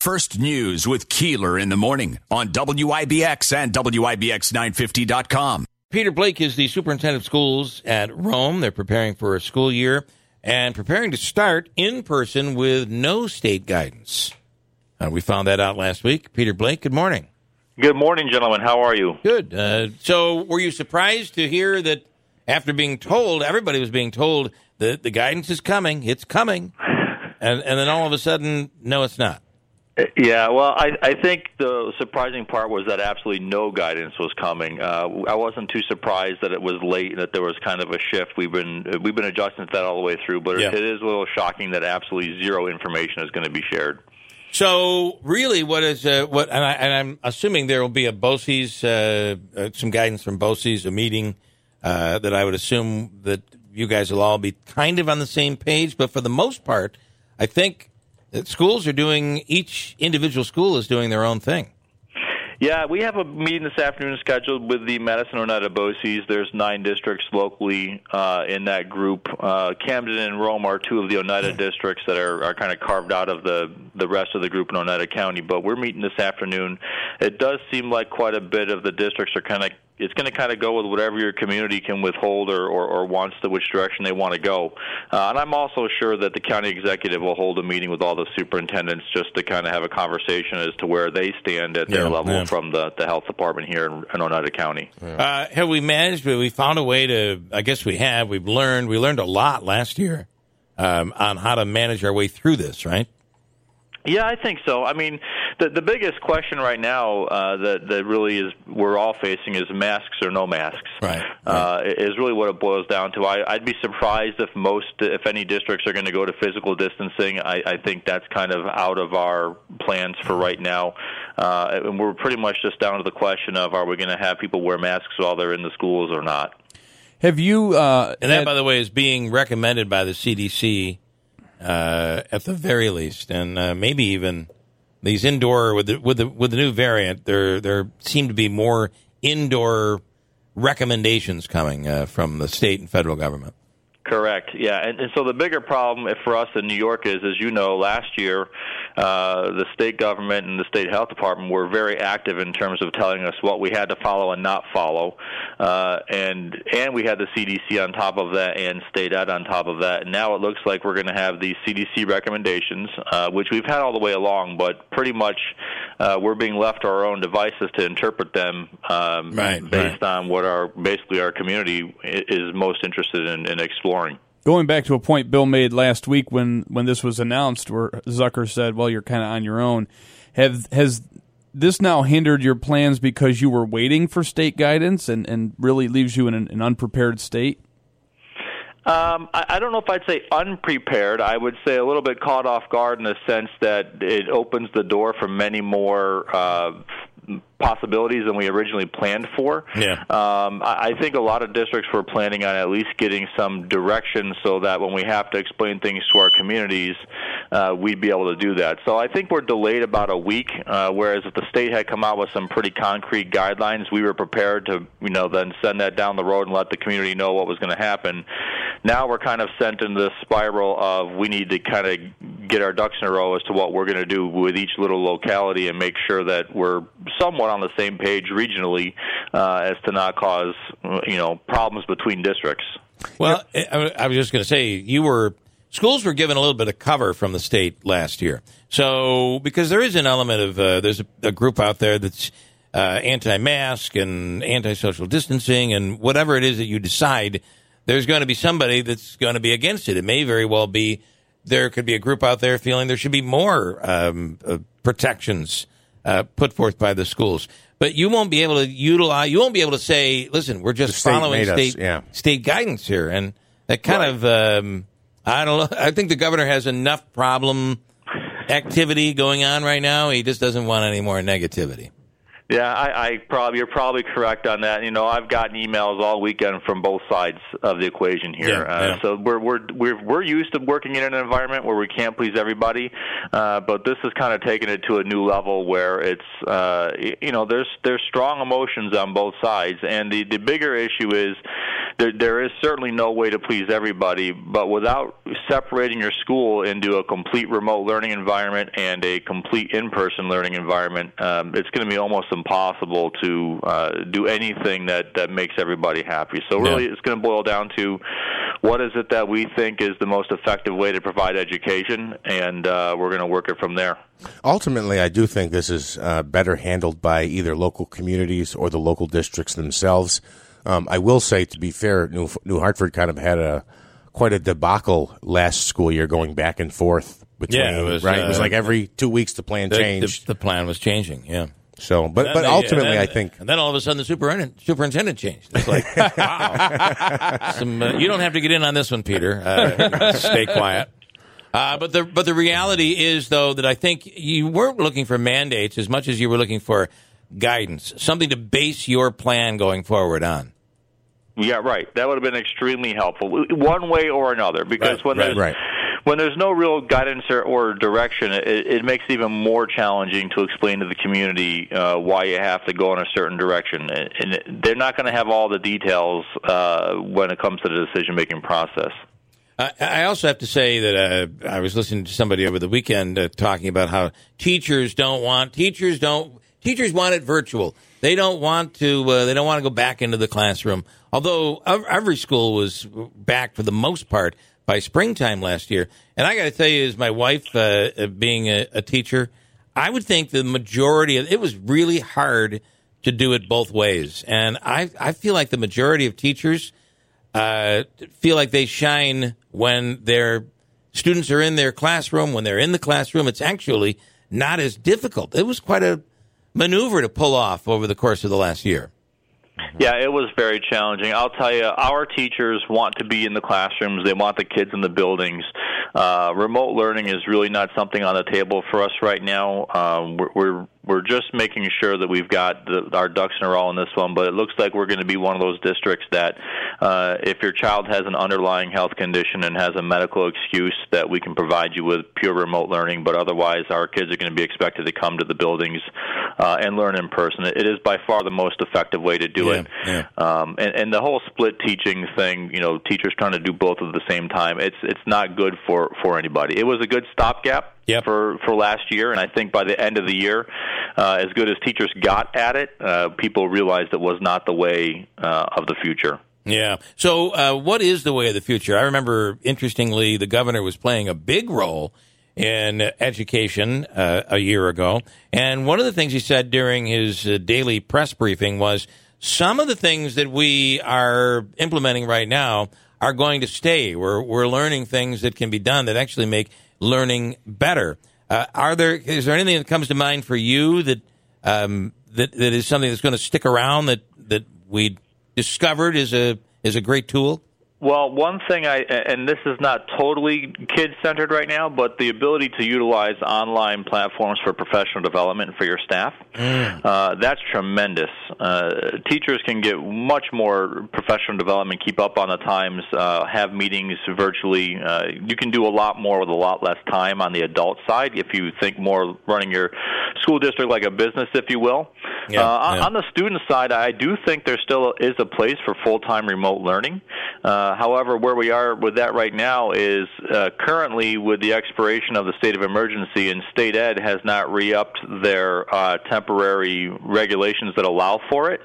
First News with Keeler in the morning on WIBX and WIBX950.com. Peter Blake is the superintendent of schools at Rome. They're preparing for a school year and preparing to start in person with no state guidance. Uh, we found that out last week. Peter Blake, good morning. Good morning, gentlemen. How are you? Good. Uh, so, were you surprised to hear that after being told, everybody was being told that the guidance is coming, it's coming, and, and then all of a sudden, no, it's not? Yeah, well, I, I think the surprising part was that absolutely no guidance was coming. Uh, I wasn't too surprised that it was late and that there was kind of a shift. We've been we've been adjusting to that all the way through, but yeah. it is a little shocking that absolutely zero information is going to be shared. So, really, what is uh, what? And, I, am assuming there will be a BOCES, uh, uh, some guidance from BOCES, a meeting uh, that I would assume that you guys will all be kind of on the same page. But for the most part, I think schools are doing each individual school is doing their own thing. Yeah, we have a meeting this afternoon scheduled with the Madison Oneida BOCES. There's nine districts locally uh, in that group. Uh, Camden and Rome are two of the Oneida districts that are, are kind of carved out of the the rest of the group in Oneida County. But we're meeting this afternoon. It does seem like quite a bit of the districts are kind of it's going to kind of go with whatever your community can withhold or, or, or wants to which direction they want to go. Uh, and I'm also sure that the county executive will hold a meeting with all the superintendents just to kind of have a conversation as to where they stand at their yeah, level yeah. from the, the health department here in, in Oneida County. Yeah. Uh, have we managed? We found a way to. I guess we have. We've learned. We learned a lot last year um, on how to manage our way through this. Right. Yeah, I think so. I mean, the the biggest question right now uh, that that really is we're all facing is masks or no masks. Right. Uh, is really what it boils down to. I, I'd be surprised if most, if any districts are going to go to physical distancing. I, I think that's kind of out of our plans for right now, uh, and we're pretty much just down to the question of are we going to have people wear masks while they're in the schools or not. Have you? Uh, and that, had, by the way, is being recommended by the CDC uh, at the very least, and uh, maybe even these indoor with the with the with the new variant. There there seem to be more indoor recommendations coming uh, from the state and federal government. Correct. Yeah, and, and so the bigger problem for us in New York is, as you know, last year uh, the state government and the state health department were very active in terms of telling us what we had to follow and not follow, uh, and and we had the CDC on top of that and state ed on top of that. And now it looks like we're going to have these CDC recommendations, uh, which we've had all the way along, but pretty much uh, we're being left to our own devices to interpret them um, right, based right. on what our basically our community is most interested in, in exploring going back to a point Bill made last week when when this was announced, where Zucker said, "Well, you're kind of on your own." Have has this now hindered your plans because you were waiting for state guidance and and really leaves you in an, an unprepared state? Um, I, I don't know if I'd say unprepared. I would say a little bit caught off guard in the sense that it opens the door for many more uh, possibilities than we originally planned for. Yeah. Um, I, I think a lot of districts were planning on at least getting some direction so that when we have to explain things to our communities, uh, we'd be able to do that. So I think we're delayed about a week, uh, whereas if the state had come out with some pretty concrete guidelines, we were prepared to, you know, then send that down the road and let the community know what was going to happen. Now we're kind of sent into this spiral of we need to kind of get our ducks in a row as to what we're going to do with each little locality and make sure that we're somewhat on the same page regionally uh, as to not cause you know problems between districts. Well, I was just going to say you were schools were given a little bit of cover from the state last year, so because there is an element of uh, there's a, a, group out there that's uh, anti-mask and anti-social distancing and whatever it is that you decide. There's going to be somebody that's going to be against it. It may very well be there could be a group out there feeling there should be more um, uh, protections uh, put forth by the schools. But you won't be able to utilize. You won't be able to say, "Listen, we're just state following state us, yeah. state guidance here," and that kind right. of. Um, I don't know. I think the governor has enough problem activity going on right now. He just doesn't want any more negativity. Yeah, I, I probably you're probably correct on that. You know, I've gotten emails all weekend from both sides of the equation here. Yeah, uh, yeah. So we're we're we're we're used to working in an environment where we can't please everybody, uh, but this has kind of taken it to a new level where it's uh, you know there's there's strong emotions on both sides, and the the bigger issue is there, there is certainly no way to please everybody, but without separating your school into a complete remote learning environment and a complete in-person learning environment, um, it's going to be almost impossible to uh, do anything that that makes everybody happy. So really, Yeah. it's going to boil down to what is it that we think is the most effective way to provide education, and uh, we're going to work it from there. Ultimately, I do think this is uh, better handled by either local communities or the local districts themselves. Um, I will say, to be fair, New, New Hartford kind of had a quite a debacle last school year, going back and forth between. Yeah, it was, right. it was uh, like every two weeks the plan The, the, changed. the plan was changing. Yeah. so, but but then- ultimately, then- I think and then all of a sudden the superintendent, superintendent changed. It's like, wow. Some, uh, you don't have to get in on this one, Peter. Uh, stay quiet. Uh, but the but the reality is though that I think you weren't looking for mandates as much as you were looking for guidance, something to base your plan going forward on. Yeah, right. That would have been extremely helpful, one way or another. Because Right, when right, there's right. when there's no real guidance or, or direction, it, it makes it even more challenging to explain to the community uh, why you have to go in a certain direction. And, they're not going to have all the details uh, when it comes to the decision making process. I I also have to say that uh, I was listening to somebody over the weekend uh, talking about how teachers don't want teachers don't teachers want it virtual. They don't want to. Uh, they don't want to go back into the classroom. Although every school was back for the most part by springtime last year, and I got to tell you, as my wife uh, uh, being a, a teacher, I would think the majority of it was really hard to do it both ways, and I I feel like the majority of teachers uh, feel like they shine when their students are in their classroom. When they're in the classroom, it's actually not as difficult. It was quite a maneuver to pull off over the course of the last year. Yeah, it was very challenging. I'll tell you, our teachers want to be in the classrooms. They want the kids in the buildings. Uh, remote learning is really not something on the table for us right now. Um, we're, we're we're just making sure that we've got the, our ducks in a row on this one. But it looks like we're going to be one of those districts that, uh, if your child has an underlying health condition and has a medical excuse, that we can provide you with pure remote learning. But otherwise, our kids are going to be expected to come to the buildings uh, and learn in person. It is by far the most effective way to do Yeah, it. yeah. Um, and, and the whole split teaching thing, you know, teachers trying to do both at the same time, it's it's not good for for anybody. It was a good stopgap Yep. for for last year, and I think by the end of the year, uh, as good as teachers got at it, uh, people realized it was not the way uh, of the future. Yeah. So, uh, what is the way of the future? I remember, interestingly, the governor was playing a big role in education uh, a year ago. And one of the things he said during his uh, daily press briefing was some of the things that we are implementing right now are going to stay. We're, we're learning things that can be done that actually make learning better. Uh, are there, is there anything that comes to mind for you that, um, that, that is something that's going to stick around that, that we discovered is a, is a great tool? Well, one thing I and this is not totally kid centered right now, but the ability to utilize online platforms for professional development for your staff uh, that's tremendous. Uh, teachers can get much more professional development, keep up on the times, uh, have meetings virtually. Uh, you can do a lot more with a lot less time on the adult side if you think more running your school district like a business, if you will. Yeah, uh, on- yeah. On the student side, I do think there still is a place for full time remote learning. Uh, however, where we are with that right now is uh, currently with the expiration of the state of emergency, and state ed has not re upped their uh, temporary regulations that allow for it.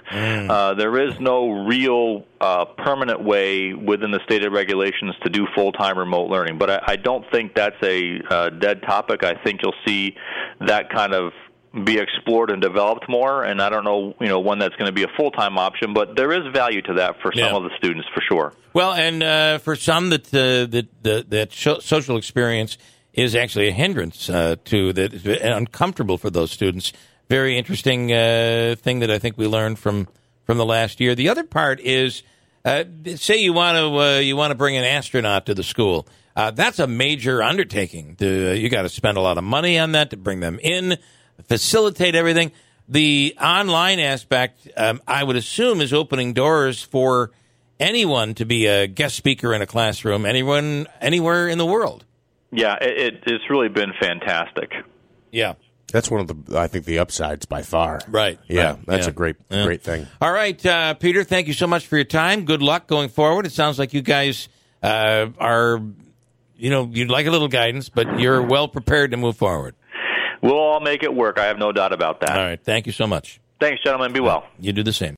Uh, there is no real uh, permanent way within the state ed regulations to do full time remote learning. But I, I don't think that's a uh, dead topic. I think you'll see that kind of be explored and developed more. And I don't know, you know, when that's going to be a full time option, but there is value to that for some Yeah. of the students for sure. Well, and uh, for some that uh, that that, that social experience is actually a hindrance uh, to that is uncomfortable for those students. Very interesting uh, thing that I think we learned from from the last year. The other part is, uh, say you want to uh, you want to bring an astronaut to the school. Uh, that's a major undertaking. To, you got to spend a lot of money on that to bring them in, facilitate everything. The online aspect, um, I would assume, is opening doors for anyone to be a guest speaker in a classroom, anyone, anywhere in the world. Yeah, it, it's really been fantastic. Yeah. That's one of the, I think, the upsides by far. Right. Yeah, right, that's yeah. a great, yeah. great thing. All right, uh, Peter, thank you so much for your time. Good luck going forward. It sounds like you guys uh, are, you know, you'd like a little guidance, but you're well prepared to move forward. We'll all make it work. I have no doubt about that. All right. Thank you so much. Thanks, gentlemen. Be well. You do the same.